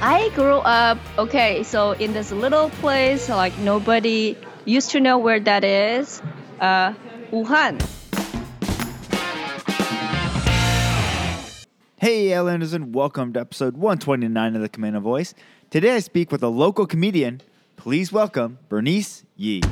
I grew up, okay, so in this little place, like nobody used to know where that is, uh, Wuhan. Hey, Islanders, and welcome to episode 129 of the Camano Voice. Today I speak with a local comedian. Please welcome Bernice Yee.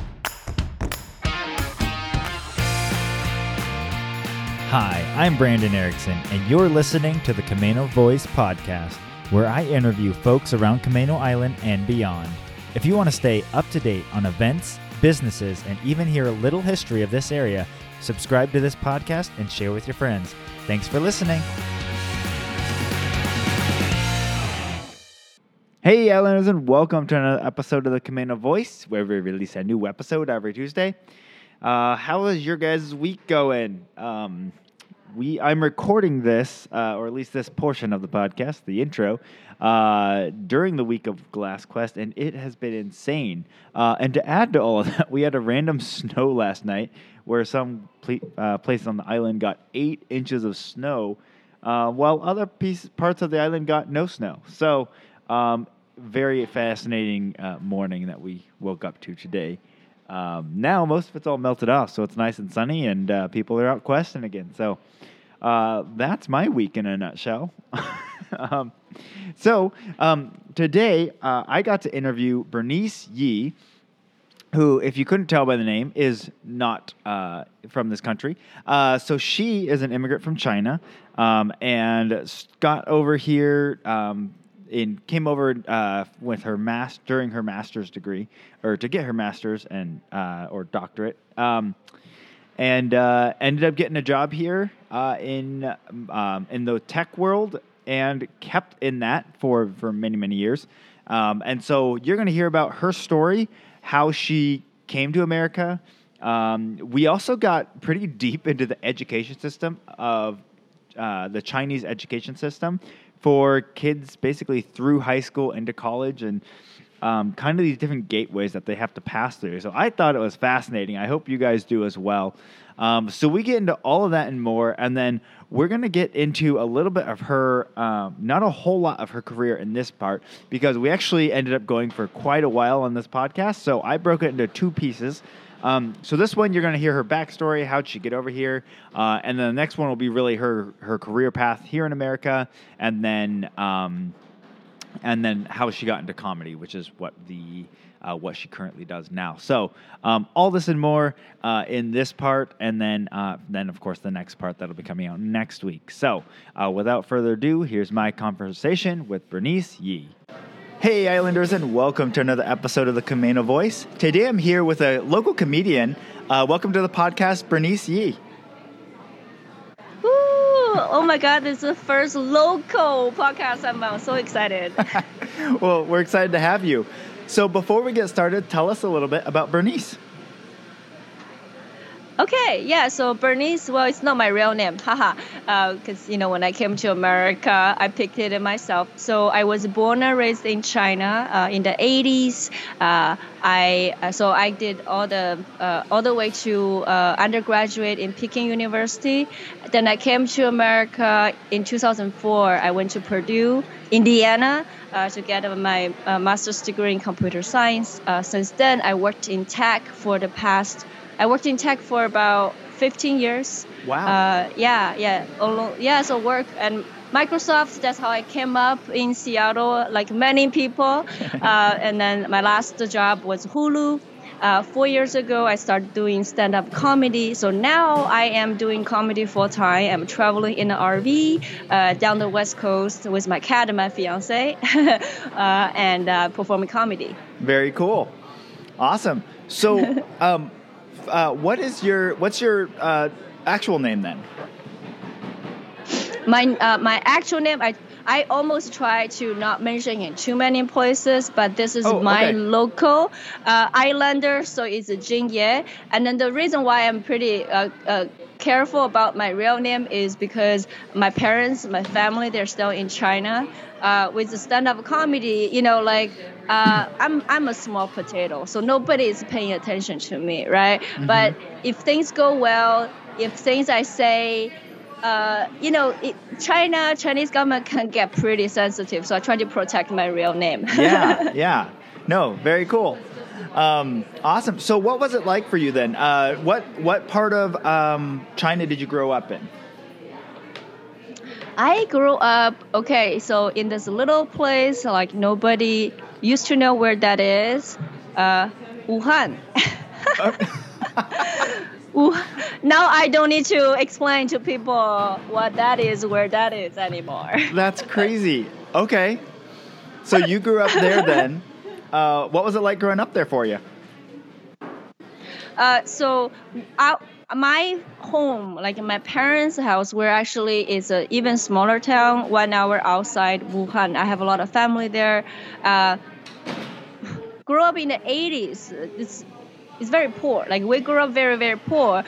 Hi, I'm Brandon Erickson, and you're listening to the Camano Voice podcast, where I interview folks around Camano Island and beyond. If you want to stay up to date on events, businesses, and even hear a little history of this area, subscribe to this podcast and share with your friends. Thanks for listening. Hey, Islanders, and welcome to another episode of the Camano Voice, where we release a new episode every Tuesday. Uh, how is your guys' week going? Um, we I'm recording this, uh, or at least this portion of the podcast, the intro, uh, during the week of Glass Quest, and it has been insane. Uh, and to add to all of that, we had a random snow last night, where some ple- uh, places on the island got eight inches of snow, uh, while other piece, parts of the island got no snow. So, um, very fascinating uh, morning that we woke up to today. Um, now most of it's all melted off, so it's nice and sunny, and uh, people are out questing again. So uh, that's my week in a nutshell. um, so um, today uh, I got to interview Bernice Yee, who, if you couldn't tell by the name, is not uh, from this country. Uh, so she is an immigrant from China um, and got over here came over uh, with her mas- during her master's degree or to get her master's and uh, or doctorate. Um, and uh, ended up getting a job here uh, in um, in the tech world and kept in that for for many many years. Um, and so you're going to hear about her story how she came to America. Um, we also got pretty deep into the education system of uh, the Chinese education system for kids basically through high school into college and um, kind of these different gateways that they have to pass through. So I thought it was fascinating. I hope you guys do as well. Um, so we get into all of that and more, and then we're going to get into a little bit of her, um, not a whole lot of her career in this part, because we actually ended up going for quite a while on this podcast. So I broke it into two pieces. Um, so this one, you're going to hear her backstory, how'd she get over here, uh, and then the next one will be really her her career path here in America, and then um, and then how she got into comedy, which is what the uh, what she currently does now. So um, all this and more uh, in this part, and then uh, then of course the next part that'll be coming out next week. So uh, without further ado, here's my conversation with Bernice Yee. Hey, Islanders, and welcome to another episode of the Camano Voice. Today I'm here with a local comedian. Uh, welcome to the podcast, Bernice Yee. Woo! Oh my God, this is the first local podcast. I'm uh, so excited. well, we're excited to have you. So, before we get started, tell us a little bit about Bernice. Okay, yeah. So Bernice, well, it's not my real name, haha. Because uh, you know, when I came to America, I picked it myself. So I was born and raised in China uh, in the 80s. Uh, I uh, so I did all the uh, all the way to uh, undergraduate in Peking University. Then I came to America in 2004. I went to Purdue, Indiana. to get my master's degree in computer science. since then, I worked in tech for the past I worked in tech for about 15 years. Wow. Uh, yeah, yeah, along, yeah. So work and Microsoft. That's how I came up in Seattle, like many people. uh, and then my last job was Hulu. Uh, four years ago, I started doing stand-up comedy. So now I am doing comedy full time. I'm traveling in an RV uh, down the West Coast with my cat and my fiance, uh, and uh, performing comedy. Very cool, awesome. So. Um, uh, what is your what's your uh, actual name then? My uh, my actual name I I almost try to not mention in too many places, but this is oh, my okay. local uh, islander, so it's Jing Ye. And then the reason why I'm pretty uh, uh, careful about my real name is because my parents, my family, they're still in China. Uh, with the stand-up comedy, you know, like uh, I'm I'm a small potato, so nobody is paying attention to me, right? Mm-hmm. But if things go well, if things I say uh, you know, it, China, Chinese government can get pretty sensitive, so I try to protect my real name. yeah, yeah. No, very cool. Um, awesome. So, what was it like for you then? Uh, what what part of um, China did you grow up in? I grew up okay, so in this little place, like nobody used to know where that is, uh, Wuhan. now I don't need to explain to people what that is, where that is anymore. That's crazy. Okay, so you grew up there then. Uh, what was it like growing up there for you? Uh, so, I, my home, like my parents' house, where actually is an even smaller town, one hour outside Wuhan. I have a lot of family there. Uh, grew up in the 80s. It's it's very poor. Like we grew up very very poor.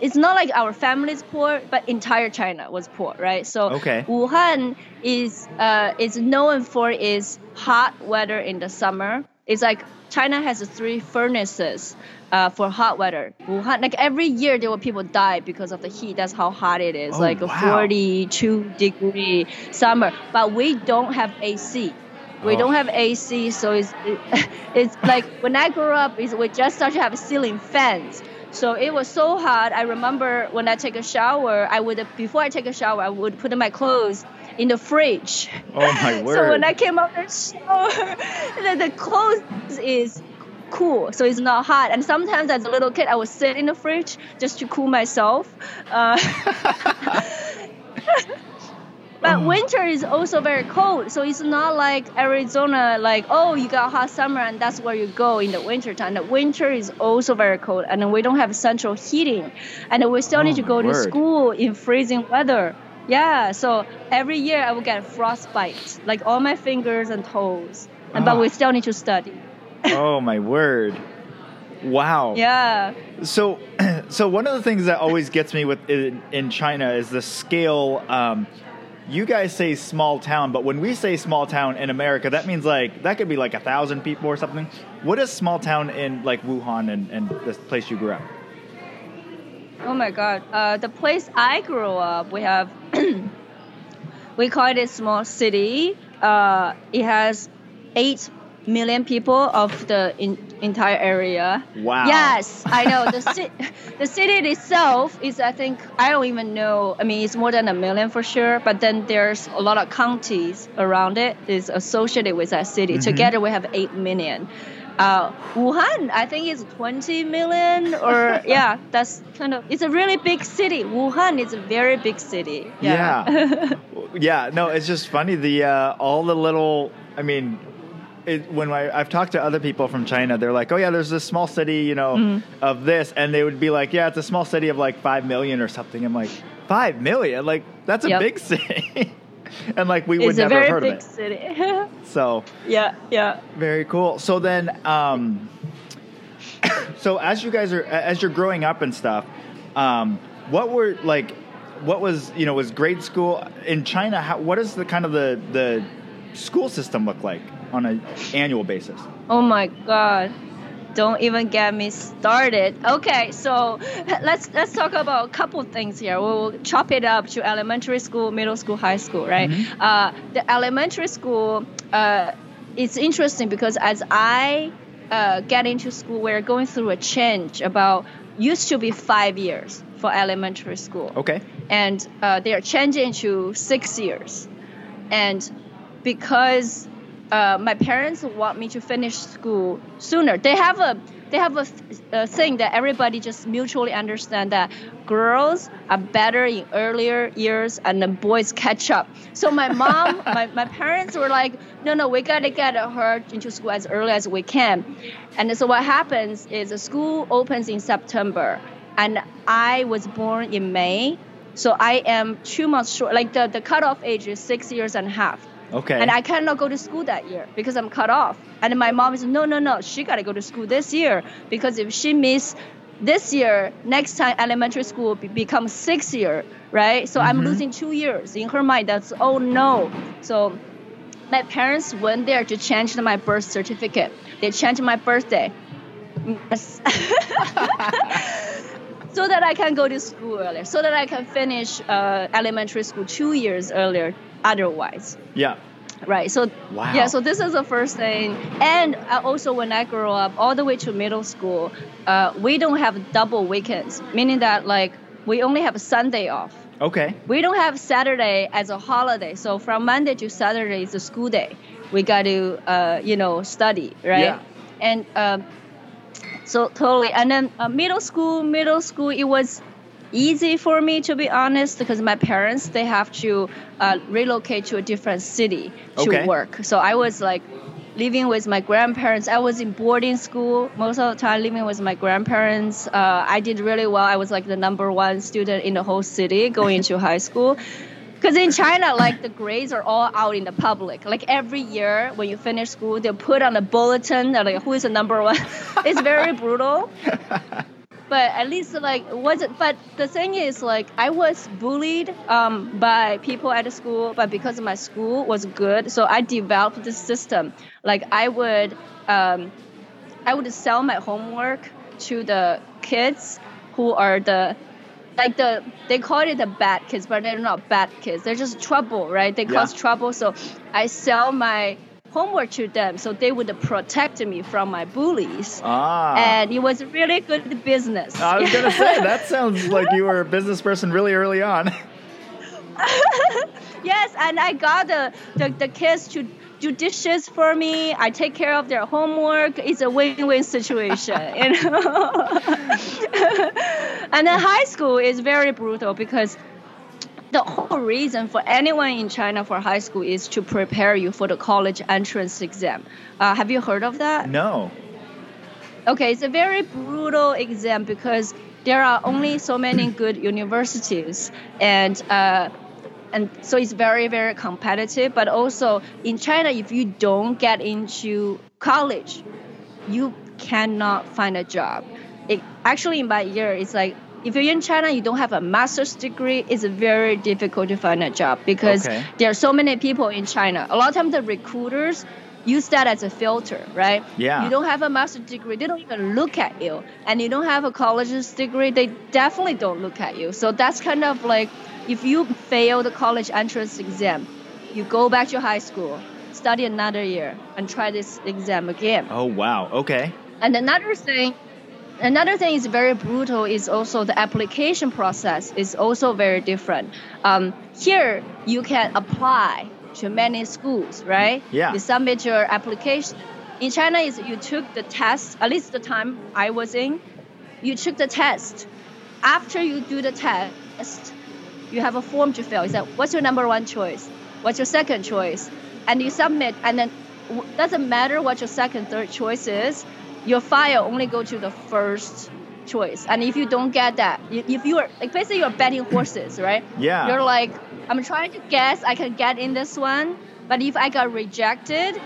It's not like our family is poor, but entire China was poor, right? So okay. Wuhan is uh, is known for its hot weather in the summer. It's like China has three furnaces uh, for hot weather. Wuhan, like every year, there were people die because of the heat. That's how hot it is, oh, like wow. a 42 degree summer. But we don't have AC. We Oh. don't have AC, so it's it's like when I grew up, is we just started to have ceiling fans. So it was so hot. I remember when I take a shower, I would before I take a shower, I would put my clothes in the fridge. Oh my word! So when I came out of the shower, the, the clothes is cool, so it's not hot. And sometimes as a little kid, I would sit in the fridge just to cool myself. Uh, but Oh. winter is also very cold, so it's not like Arizona, like oh you got hot summer and that's where you go in the winter time. The winter is also very cold, and then we don't have central heating, and we still Oh need to my go to school in freezing weather. Yeah, so every year I will get frostbite, like all my fingers and toes, and Ah. but we still need to study. oh my word! Wow. Yeah. So, so one of the things that always gets me with in, in China is the scale. Um, you guys say small town, but when we say small town in America, that means like that could be like a thousand people or something. What is small town in like Wuhan and, and this place you grew up? Oh my God. Uh, the place I grew up, we have, we call it a small city. Uh, it has eight million people of the in, entire area. Wow. Yes, I know. The, ci- the city itself is, I think, I don't even know. I mean, it's more than a million for sure, but then there's a lot of counties around it is associated with that city. Mhm. Together, we have 8 million. Uh, Wuhan, I think is 20 million, or yeah, that's kind of, it's a really big city. Wuhan is a very big city. Yeah. yeah, no, it's just funny. The uh, all the little, I mean, it, when I, I've talked to other people from China, they're like, "Oh yeah, there's this small city, you know, Mhm. of this," and they would be like, "Yeah, it's a small city of like five million or something." I'm like, five million? Like that's a Yep. big city." and like we would it's a never have very heard big of it. city. So yeah, yeah. very cool. So then, um, so as you guys are as you're growing up and stuff, um, what were like, what was you know was grade school in China? How, what is the kind of the the school system look like on an annual basis? Oh my god. Don't even get me started. Okay, so let's let's talk about a couple things here. We'll chop it up to elementary school, middle school, high school, right? Mhm. Uh, the elementary school, uh, it's interesting because as I uh, get into school, we're going through a change. About used to be five years for elementary school Okay. and uh, they are changing to six years. And because uh, my parents want me to finish school sooner, they have a they have a, a thing that everybody just mutually understand that girls are better in earlier years and the boys catch up. So my mom, my, my parents were like, no, no, we gotta get her into school as early as we can. And so what happens is the school opens in September and I was born in May. So I am two months short. Like the, the cutoff age is six years and a half. Okay. And I cannot go to school that year because I'm cut off. And my mom is, no, no, no, she got to go to school this year because if she miss this year, next time elementary school be- becomes six year, right? So I'm Mhm. losing two years. In her mind, that's, oh no. So my parents went there to change my birth certificate. They changed my birthday. So that I can go to school earlier, so that I can finish uh, elementary school two years earlier. Otherwise, Yeah. right? So Wow. yeah, so this is the first thing. And uh, also, when I grow up, all the way to middle school, uh, we don't have double weekends, meaning that like we only have Sunday off. Okay. We don't have Saturday as a holiday. So from Monday to Saturday is a school day. We got to, uh, you know, study, right? Yeah. And um, so totally. And then uh, middle school, middle school, it was easy for me to be honest because my parents they have to uh, relocate to a different city to Okay. work. So I was like living with my grandparents. I was in boarding school most of the time, living with my grandparents. Uh, I did really well. I was like the number one student in the whole city going into high school. Because in China, like the grades are all out in the public. Like every year when you finish school, they put on a bulletin like who is the number one. it's very brutal. But at least like wasn't But the thing is like I was bullied um, by people at the school, but because my school was good, so I developed this system. Like I would um, I would sell my homework to the kids who are the like the they call it the bad kids, but they're not bad kids. They're just trouble, right? They cause trouble. So I sell my homework to them, so they would protect me from my bullies. Ah. And it was really good business. I was gonna say that sounds like you were a business person really early on. yes, and I got the, the, the kids to do dishes for me. I take care of their homework. It's a win-win situation, you know. and then high school is very brutal because the whole reason for anyone in China for high school is to prepare you for the college entrance exam. Uh, have you heard of that? No. Okay, it's a very brutal exam because there are only so many good universities, and uh, and so it's very very competitive. But also in China, if you don't get into college, you cannot find a job. It, actually, in my year, it's like if you're in China, you don't have a master's degree, it's very difficult to find a job because Okay. there are so many people in China. A lot of times, the recruiters use that as a filter, right? Yeah. You don't have a master's degree, they don't even look at you. And you don't have a college's degree, they definitely don't look at you. So that's kind of like if you fail the college entrance exam, you go back to high school, study another year, and try this exam again. Oh wow. Okay. And another thing, another thing is very brutal is also the application process is also very different. Um, here you can apply to many schools, right? Yeah. You submit your application. In China, is you took the test. At least the time I was in, you took the test. After you do the test, you have a form to fill. It's like, what's your number one choice? What's your second choice? And you submit, and then doesn't matter what your second, third choice is. Your file only go to the first choice. And if you don't get that, if you are like basically you're betting horses, right? Yeah. You're like, I'm trying to guess I can get in this one, but if I got rejected,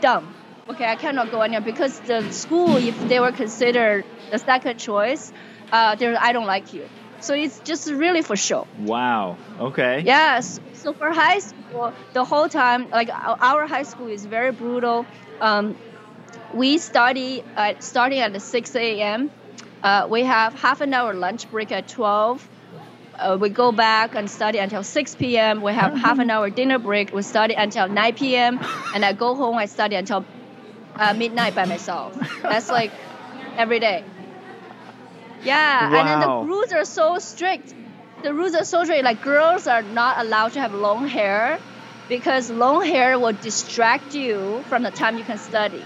dumb. Okay, I cannot go anywhere because the school, if they were considered the second choice, uh, they're I don't like you. So it's just really for show. Wow. Okay. Yes. So for high school, the whole time, like our our high school is very brutal. Um, we study at starting at 6 a.m. Uh, we have half an hour lunch break at 12. Uh, we go back and study until 6 p.m. We have half an hour dinner break. We study until 9 p.m. And I go home. I study until uh, midnight by myself. That's like every day. Yeah, and then the rules are so strict. The rules are so strict. Like girls are not allowed to have long hair because long hair will distract you from the time you can study.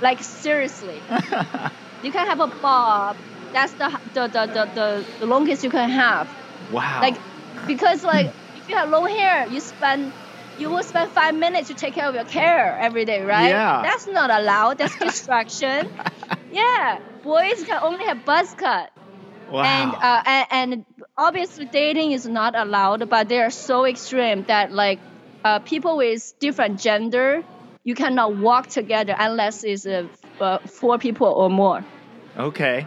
Like seriously, you can have a bob. That's the the, the, the, the, the longest you can have. wow. Like because like if you have long hair, you spend you will spend five minutes to take care of your hair every day, right? Yeah. That's not allowed. That's distraction. yeah, boys can only have buzz cut. wow. And, uh, and and obviously dating is not allowed, but they are so extreme that like uh, people with different gender, you cannot walk together unless it's uh, uh, four people or more. okay.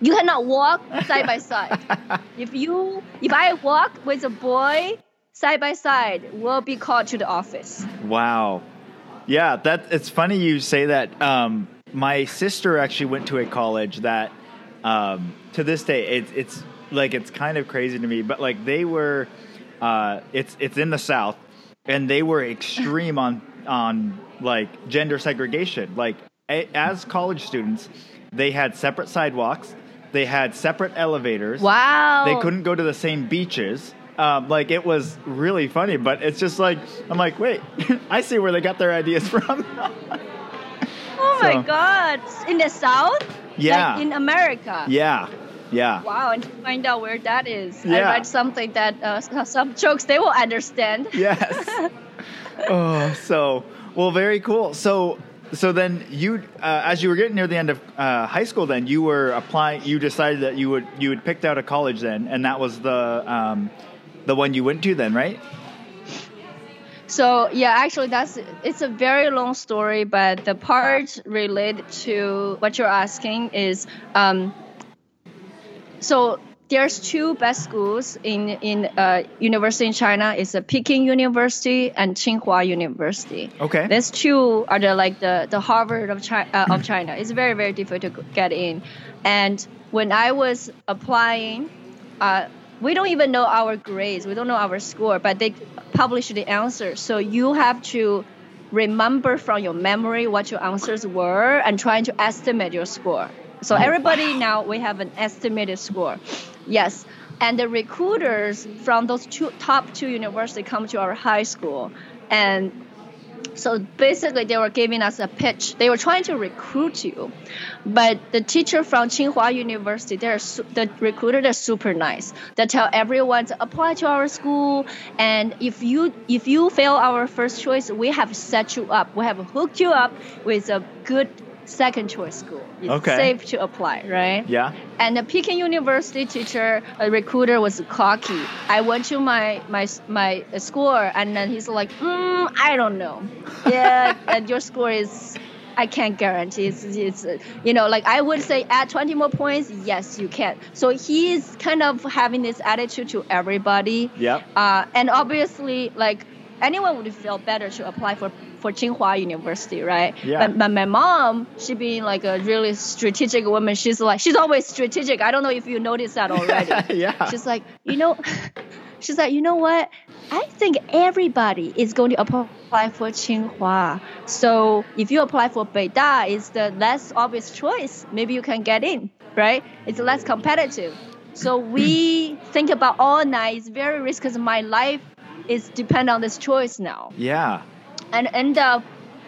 You cannot walk side by side. If you if I walk with a boy side by side, we'll be called to the office. Wow. Yeah, that it's funny you say that. Um, my sister actually went to a college that um, to this day, it's it's like it's kind of crazy to me. But like they were, uh, it's it's in the South, and they were extreme on on like gender segregation. Like a, as college students, they had separate sidewalks, they had separate elevators. Wow. They couldn't go to the same beaches. Um, like it was really funny, but it's just like I'm like, wait, I see where they got their ideas from. oh so- my God! In the South? Yeah. Like in America? yeah, yeah. Wow, and find out where that is. Yeah. I write something that uh, some jokes they will understand. Yes. oh, so well, very cool. So, so then you, uh, as you were getting near the end of uh, high school, then you were applying. You decided that you would you had picked out a college then, and that was the um, the one you went to then, right? So yeah, actually that's it's a very long story, but the part related to what you're asking is um, so there's two best schools in in uh, university in China. It's a Peking University and Tsinghua University. Okay. These two are the like the the Harvard of China. Uh, of China. It's very very difficult to get in, and when I was applying, uh, we don't even know our grades. We don't know our score, but they publish the answer. So you have to remember from your memory what your answers were and trying to estimate your score. So everybody wow. now we have an estimated score. Yes. And the recruiters from those two top two universities come to our high school and so basically they were giving us a pitch they were trying to recruit you but the teacher from tsinghua university they're su- the recruiter they're super nice they tell everyone to apply to our school and if you if you fail our first choice we have set you up we have hooked you up with a good second choice school it's Okay. safe to apply right Yeah. and the Peking University teacher, a recruiter, was cocky. I went to my my my score, and then he's like, mm, I don't know. Yeah, and your score is. I can't guarantee. It's, it's you know, like I would say, add 20 more points. Yes, you can. So he's kind of having this attitude to everybody. yeah Uh, and obviously, like anyone would feel better to apply for for Tsinghua University, right? Yeah. But, but my mom, she being like a really strategic woman, she's like she's always strategic. I don't know if you noticed that already. yeah. She's like, you know, she's like, you know what? I think everybody is going to apply for Tsinghua. So if you apply for Beida, it's the less obvious choice. Maybe you can get in, right? It's less competitive. So we think about all night. It's very risky because my life is depend on this choice now. yeah. And end up,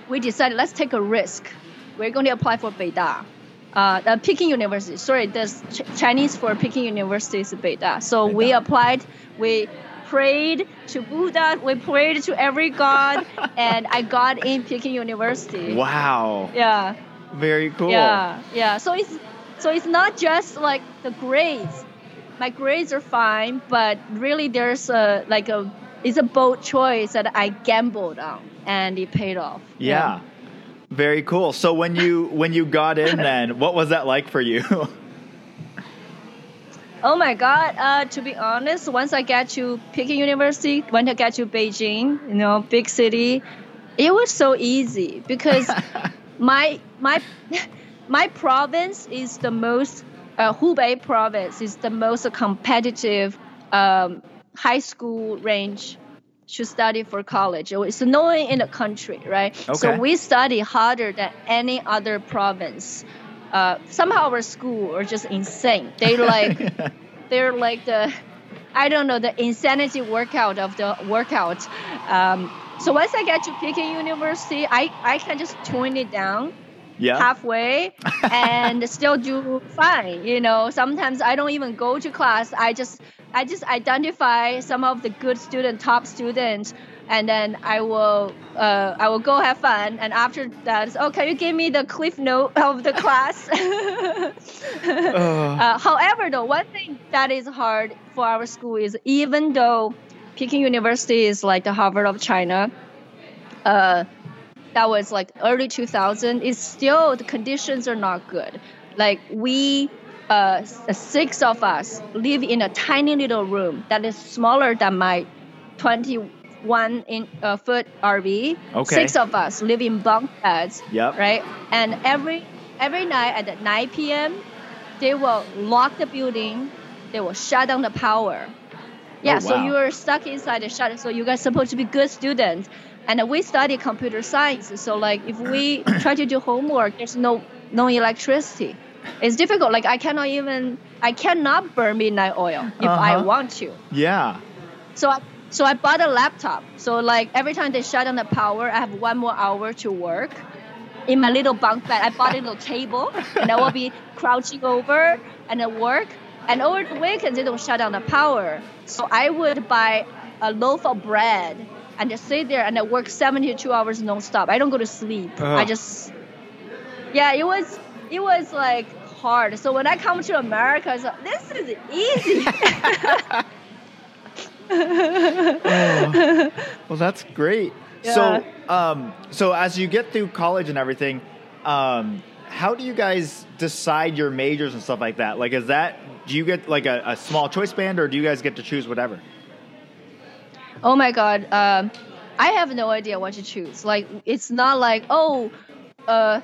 we decided let's take a risk. We're going to apply for Beida. Uh, the Peking University. Sorry, the Ch- Chinese for Peking University is Beida. So we applied. We prayed to Buddha. We prayed to every god, and I got in Peking University. Wow. Yeah, Very cool. yeah, yeah. So it's so it's not just like the grades. My grades are fine, but really there's a like a it's a bold choice that I gambled on, and it paid off. Yeah. Very cool. So when you when you got in then, what was that like for you? Oh my God! Uh, to be honest, once I get to Peking University, when I get to Beijing, you know, big city, it was so easy because my my my province is the most uh, Hubei province is the most competitive um, high school range to study for college. It's known in the country, right? Okay. So we study harder than any other province. Uh, somehow our school are just insane. They like they're like the I don't know the insanity workout of the workout. Um, so once I get to Peking University, I, I can just tune it down yeah. halfway and still do fine. You know, sometimes I don't even go to class. I just I just identify some of the good student, top students, and then I will uh, I will go have fun. And after that, oh, can you give me the cliff note of the class? uh, however, though, one thing that is hard for our school is even though Peking University is like the Harvard of China. Uh, that was like early 2000 it's still the conditions are not good like we uh, six of us live in a tiny little room that is smaller than my 21 in, uh, foot rv Okay. six of us live in bunk beds Yep. right and every every night at 9 p.m they will lock the building, they will shut down the power. Yeah, Oh, so you are stuck inside the shut. So you guys supposed to be good students, and we study computer science. So like if we try to do homework, there's no no electricity. It's difficult. Like I cannot even I cannot burn midnight oil if I Uh-huh. want to. Yeah. So I so I bought a laptop. So like every time they shut down the power, I have one more hour to work. In my little bunk bed, I bought a little table, and I will be crouching over and then work. And over the weekends, they don't shut down the power. So I would buy a loaf of bread and just sit there and I work 72 hours nonstop. I don't go to sleep. I just, yeah, it was it was like hard. So when I come to America, it's like, this is easy. Oh, well, that's great. Yeah. So, um, so as you get through college and everything, um, how do you guys decide your majors and stuff like that? Like, is that do you get like a, a small choice band, or do you guys get to choose whatever? Oh my god, um, I have no idea what to choose. Like it's not like oh, uh,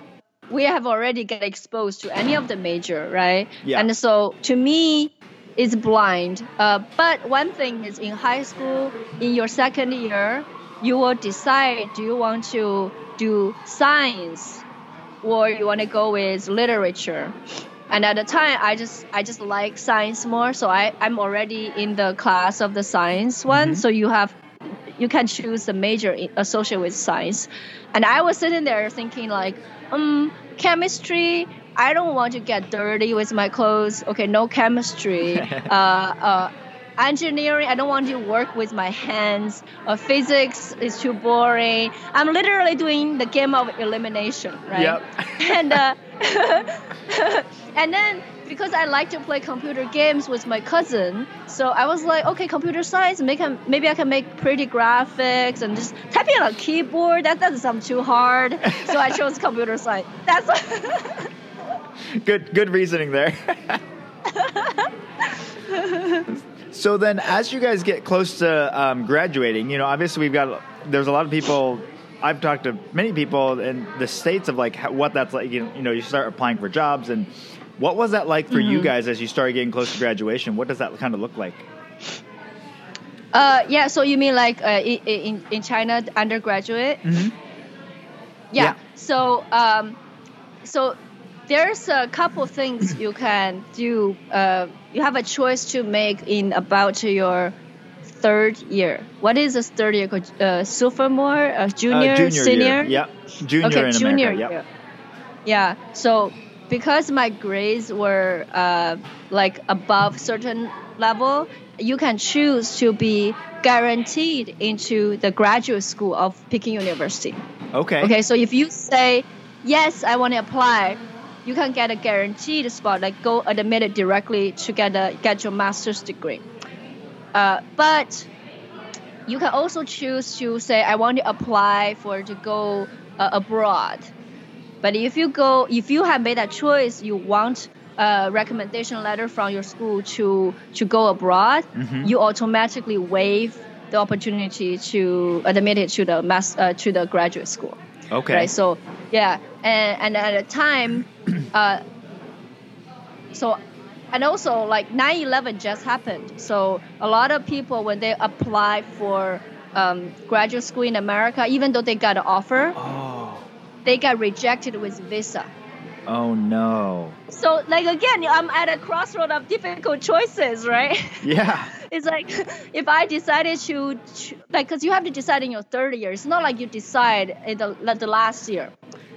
we have already get exposed to any of the major, right? Yeah. And so to me, it's blind. Uh, but one thing is in high school, in your second year, you will decide do you want to do science or you want to go with literature. And at the time, I just I just like science more, so I I'm already in the class of the science one. So you have you can choose the major associated with science. And I was sitting there thinking like, um, chemistry. I don't want to get dirty with my clothes. Okay, no chemistry. uh, uh, engineering. I don't want to work with my hands. Uh, physics is too boring. I'm literally doing the game of elimination, right? Yep. and uh, and then because I like to play computer games with my cousin, so I was like, okay, computer science, make a, maybe I can make pretty graphics and just typing on a keyboard. That doesn't sound too hard, so I chose computer science. That's good, good reasoning there. So then, as you guys get close to um, graduating, you know, obviously we've got there's a lot of people. I've talked to many people in the states of like what that's like. You know, you start applying for jobs, and what was that like for you guys as you started getting close to graduation? What does that kind of look like? uh, yeah. So you mean like uh, in in China undergraduate? Mm-hmm. Yeah. Yeah. So um, so there's a couple things you can do. Uh, you have a choice to make in about your third year. What is a third year? called? Uh, sophomore, uh, junior, Uh, junior senior. year. Yep. Junior okay, in junior America. Year. Yeah. So because my grades were uh, like above certain level, you can choose to be guaranteed into the graduate school of Peking University. Okay. Okay, so if you say yes, I want to apply, you can get a guaranteed spot, like go admitted directly to get a get your master's degree. Uh, but you can also choose to say I want to apply for to go uh, abroad. But if you go, if you have made that choice, you want a recommendation letter from your school to to go abroad, Mhm. you automatically waive the opportunity to admit it to the mass uh, to the graduate school. Okay. Right. So yeah, and and at the time, uh, so and also like 9/11 just happened. So a lot of people when they apply for um, graduate school in America, even though they got an offer, oh. they got rejected with visa. Oh no. So like again, I'm at a crossroad of difficult choices, right? Yeah. it's like if I decided to, like, because you have to decide in your third year. It's not like you decide in the, like the last year.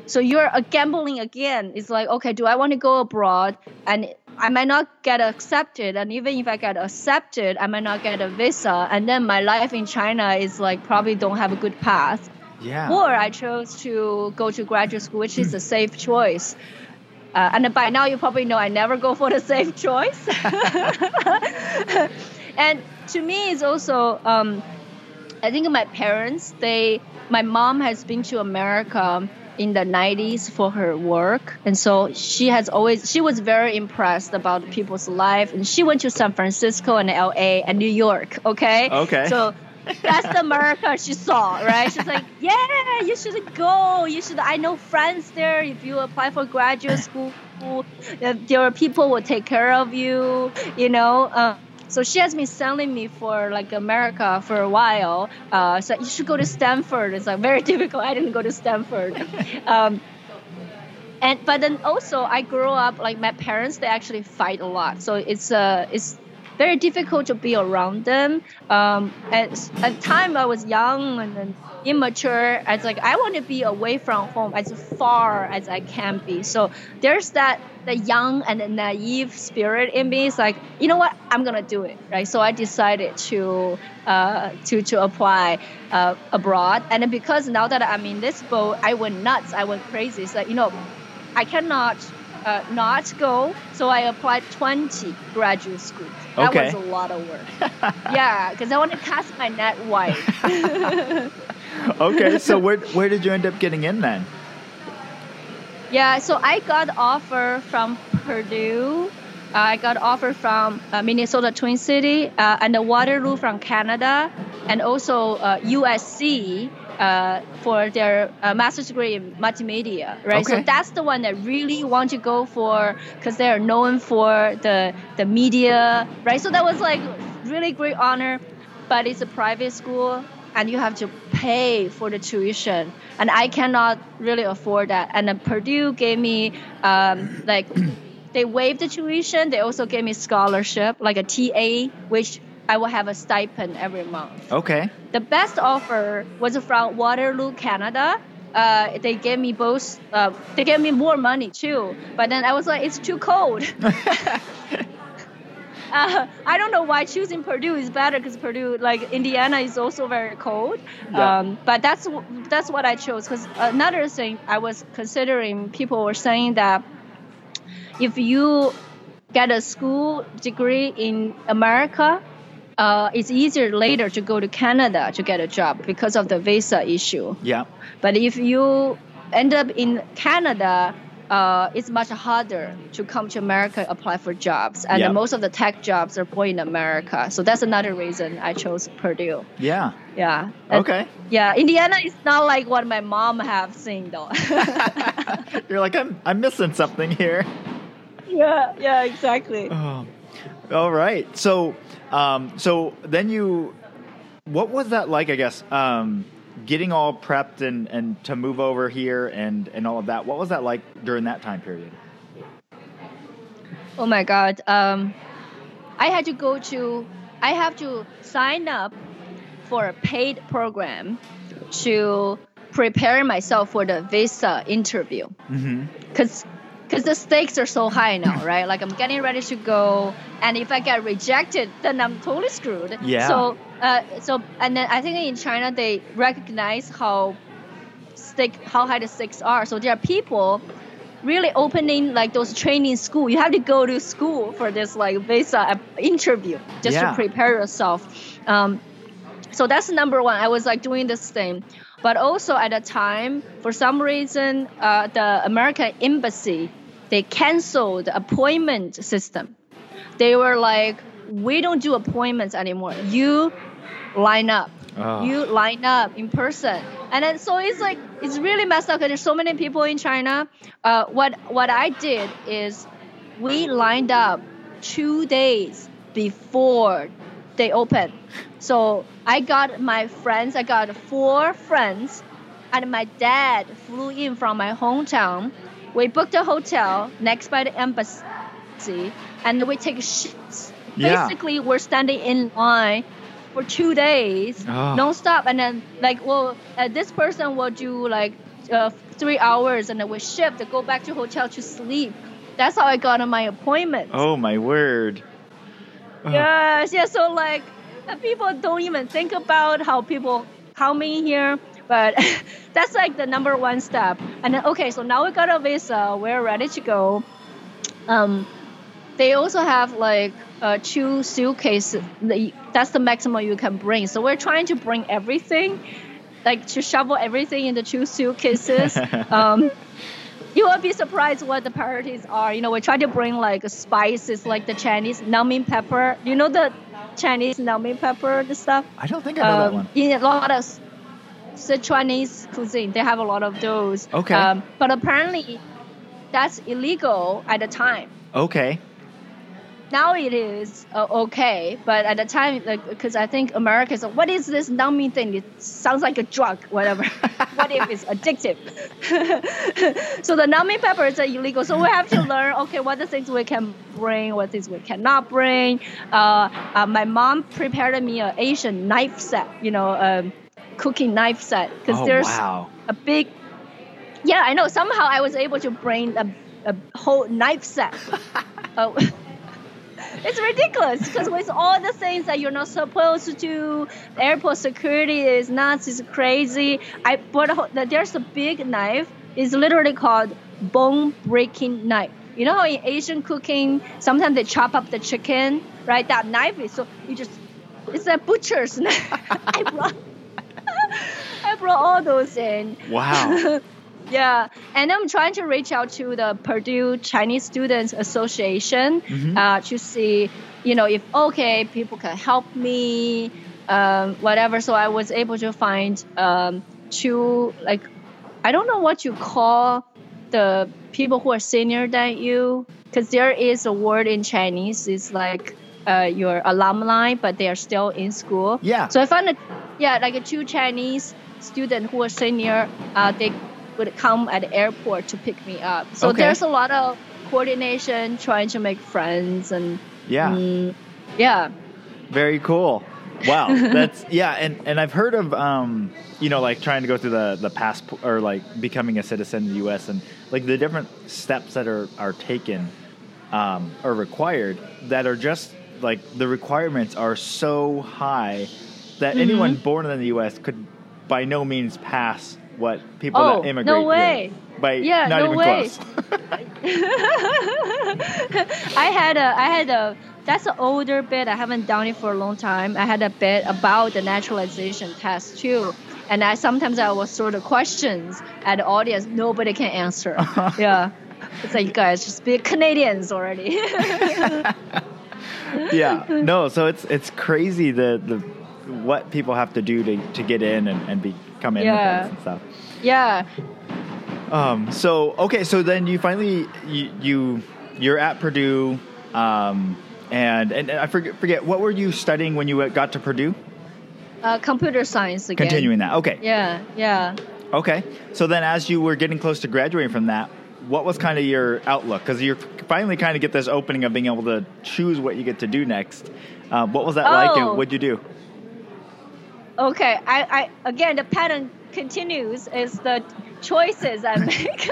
So you're gambling again. It's like, okay, do I want to go abroad? And I might not get accepted. And even if I get accepted, I might not get a visa. And then my life in China is like probably don't have a good path. Yeah. Or I chose to go to graduate school, which is a safe choice. Uh, and by now you probably know I never go for the safe choice. and to me, it's also um, I think my parents they my mom has been to America in the 90s for her work and so she has always she was very impressed about people's life and she went to San Francisco and LA and New York okay Okay. so that's the America she saw, right? She's like, yeah, you should go. You should. I know friends there. If you apply for graduate school, there are people will take care of you. You know. Uh, so she has been selling me for like America for a while. Uh, so you should go to Stanford. It's like very difficult. I didn't go to Stanford. Um, and but then also I grew up like my parents they actually fight a lot. So it's uh it's very difficult to be around them. Um, at at the time I was young and then immature. It's like I want to be away from home as far as I can be. So there's that the young and the naive spirit in me. It's like you know what I'm gonna do it right. So I decided to uh, to to apply uh, abroad. And then because now that I'm in this boat, I went nuts. I went crazy. It's like you know I cannot uh, not go. So I applied 20 graduate schools. That Okay. was a lot of work. yeah, because I want to cast my net wide. okay, so where where did you end up getting in then? yeah, so I got offer from Purdue. Uh, I got offer from uh, Minnesota Twin City uh, and the Waterloo from Canada, and also uh, USC uh, for their uh, master's degree in multimedia. Right, so that's the one that really want to go for because they are known for the the media. Right, so that was like really great honor, but it's a private school and you have to pay for the tuition and i cannot really afford that and then purdue gave me um, like they waived the tuition they also gave me scholarship like a ta which i will have a stipend every month Okay. the best offer was from waterloo canada uh, they gave me both uh, they gave me more money too but then i was like it's too cold uh, I don't know why choosing Purdue is better because Purdue, like Indiana, is also very cold. Yeah. Um, but that's that's what I chose. Because another thing I was considering, people were saying that if you get a school degree in America, uh, it's easier later to go to Canada to get a job because of the visa issue. yeah. But if you end up in Canada, uh, it's much harder to come to America and apply for jobs, and Yeah. most of the tech jobs are born in America. So that's another reason I chose Purdue. Yeah. Yeah. And- Okay. Yeah, Indiana is not like what my mom have seen though. You're like I'm I'm missing something here. Yeah, yeah, exactly. Oh. All right. So, um, so then you, what was that like? I guess um, getting all prepped and, and to move over here and and all of that. What was that like during that time period? Oh my God. Um, I had to go to, I have to sign up for a paid program to prepare myself for the visa interview. Mm-hmm. Because the stakes are so high now, right? Like I'm getting ready to go, and if I get rejected, then I'm totally screwed. Yeah. So, uh, so and then I think in China they recognize how stake how high the stakes are. So there are people really opening like those training school. You have to go to school for this like visa interview just Yeah. to prepare yourself. Um, so that's number one. I was like doing this thing, but also at the time, for some reason, uh, the American embassy they canceled the appointment system. They were like, we don't do appointments anymore. You line up. Oh. You line up in person, and then so it's like it's really messed up because there's so many people in China. Uh, what what I did is we lined up two days before they open. So I got my friends, I got four friends, and my dad flew in from my hometown. We booked a hotel next by the embassy, and we take shifts. Yeah. Basically, we're standing in line for two days, Oh. non-stop, and then like, well, uh, this person will do like uh, three hours, and then we shift to go back to hotel to sleep. That's how I got on my appointment. Oh my word. Oh. Yes, yeah. So like, uh, people don't even think about how people coming here, but that's like the number one step. And then okay, so now we got a visa, we're ready to go. Um, they also have like uh, two suitcases. That's the maximum you can bring. So we're trying to bring everything, like to shovel everything into two suitcases. um, you will be surprised what the priorities are. You know, we try to bring like spices, like the Chinese numbing pepper. You know the Chinese Naomi pepper and stuff? I don't think I know that Um, one. in a lot of Sichuanese cuisine, they have a lot of those. Okay. Um, but apparently, that's illegal at the time. Okay. Now it is uh, okay, but at the time, like, because I think Americans, are, what is this numbing thing? It sounds like a drug, whatever. what if it's addictive? so the numbing pepper is uh, illegal. So we have to learn, okay, what the things we can bring, what things we cannot bring. Uh, uh, my mom prepared me an Asian knife set, you know, um, cooking knife set, because Oh there's wow. a big yeah i know somehow i was able to bring a, a whole knife set. Oh, it's ridiculous because with all the things that you're not supposed to do airport security is nuts is crazy. I bought a there's a big knife it's literally called bone breaking knife. You know how in asian cooking sometimes they chop up the chicken right? That knife is so you just it's a butcher's knife. I brought I brought all those in. Wow. Yeah, and I'm trying to reach out to the Purdue Chinese Students Association Mhm. uh, to see, you know, if okay, people can help me, um, whatever. So I was able to find um, two, like, I don't know what you call the people who are senior than you, because there is a word in Chinese. It's like uh, your alumni, but they are still in school. Yeah. So I found it, yeah, like two Chinese students who are senior, uh, they would come at the airport to pick me up. So Okay. there's a lot of coordination, trying to make friends, and Yeah. mm, yeah, Very cool. Wow, that's yeah, and and I've heard of um, you know, like trying to go through the the passport or like becoming a citizen in the U.S. and like the different steps that are are taken um, or required that are just like the requirements are so high that Mm-hmm. anyone born in the U.S. could by no means pass what people Oh, that immigrate no here. way. by Yeah, not no even way. close. I had a I had a that's an older bit. I haven't done it for a long time. I had a bit about the naturalization test too. And I sometimes I will sort of questions at the audience nobody can answer. yeah. It's like you guys just be Canadians already. yeah no so it's it's crazy the the what people have to do to, to get in and, and become Yeah. immigrants and stuff yeah. um so okay so then you finally you, you you're at purdue um and and i forget forget what were you studying when you got to purdue Uh, computer science again. continuing that okay Yeah, yeah. okay so then as you were getting close to graduating from that what was kind of your outlook because you're finally kind of get this opening of being able to choose what you get to do next uh, what was that like Oh. and what'd you do Okay, I, I again the pattern continues is the choices I make.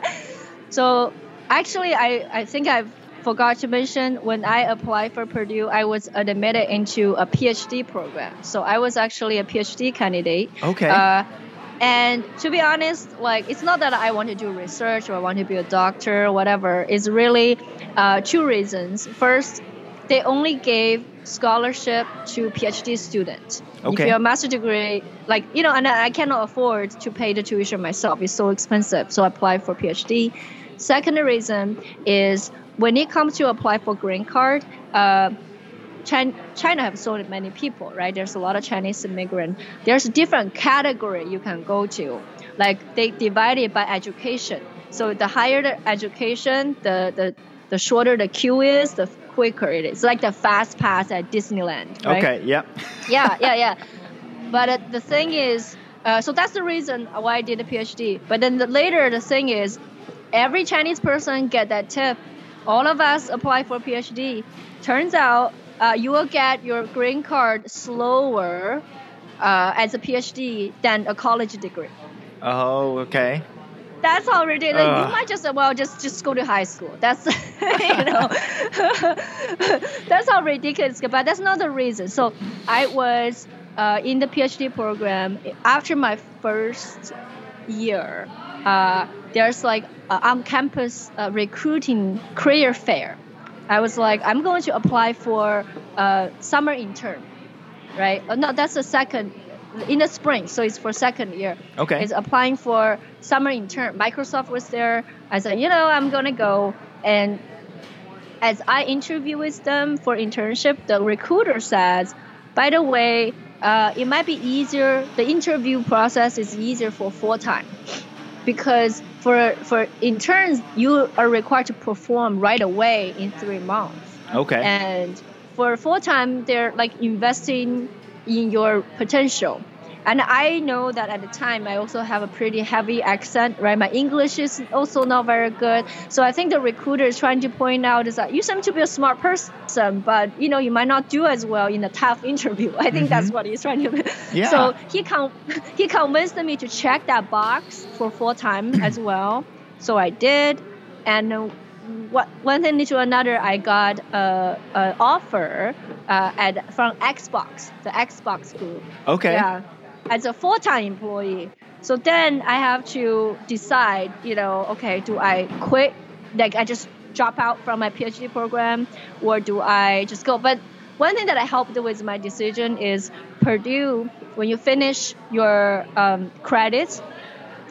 so actually, I, I think I forgot to mention when I applied for Purdue, I was admitted into a PhD program. So I was actually a PhD candidate. Okay. Uh, and to be honest, like it's not that I want to do research or I want to be a doctor or whatever. It's really uh, two reasons. First, they only gave scholarship to PhD students. If you have a master degree, like you know, and I I cannot afford to pay the tuition myself. It's so expensive. So I apply for PhD. Second reason is when it comes to apply for green card. Uh, China, China have so many people, right? There's a lot of Chinese immigrant. There's a different category you can go to. Like they divide it by education. So the higher the education, the the, the shorter the queue is, the quicker it is. It's like the fast pass at Disneyland, right? okay yep yeah, yeah, yeah. But uh, the thing is, uh, so that's the reason why I did a PhD. But then the, later, the thing is, every Chinese person get that tip. All of us apply for PhD. Turns out, uh, you will get your green card slower uh, as a PhD than a college degree. Oh, okay. That's how ridiculous. Ugh. You might just well, just just go to high school. That's you know, that's how ridiculous. But that's not the reason. So I was uh, in the PhD program after my first year. Uh, there's like a on-campus uh, recruiting career fair. I was like, I'm going to apply for uh, summer intern, right? Uh, no, that's the second in the spring, so it's for second year Okay. is applying for summer intern. Microsoft was there. I said, you know, I'm gonna go, and as I interview with them for internship, the recruiter says, by the way, uh, it might be easier. The interview process is easier for full time because for for interns you are required to perform right away in three months. Okay. And for full time, they're like investing in your potential. And I know that at the time I also have a pretty heavy accent, right? My English is also not very good. So I think the recruiter is trying to point out is that you seem to be a smart person, but you know you might not do as well in a tough interview. I think that's mm-hmm. what he's trying to. Yeah. So he con- he convinced me to check that box for full time as well. So I did, and. What, one thing to another, I got a, a offer uh, at from Xbox, the Xbox group. Okay. Yeah, as a full-time employee. So then I have to decide, you know, okay, do I quit? Like I just drop out from my PhD program, or do I just go? But one thing that I helped with my decision is Purdue. When you finish your um, credits,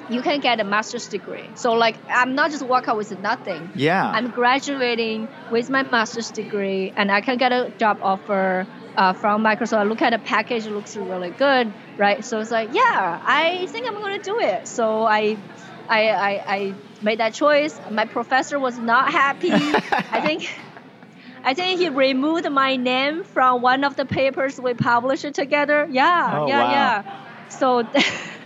you can get a master's degree. So like I'm not just walk out with nothing. Yeah. I'm graduating with my master's degree, and I can get a job offer uh, from Microsoft. I look at the package, it looks really good, right? So it's like, yeah, I think I'm going to do it. So I, I, I, I made that choice. My professor was not happy. I think. I think he removed my name from one of the papers we published together. Yeah, Oh, yeah, wow. yeah. So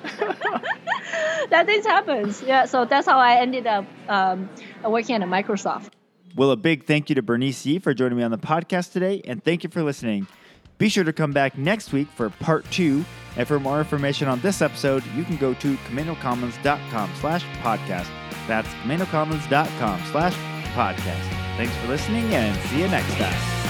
that things happens. Yeah, so that's how I ended up um, working at Microsoft. Well, a big thank you to Bernice Yee for joining me on the podcast today, and thank you for listening. Be sure to come back next week for part two. And for more information on this episode, you can go to CamanoCommons.com slash podcast. That's CamanoCommons.com slash podcast. Thanks for listening and see you next time.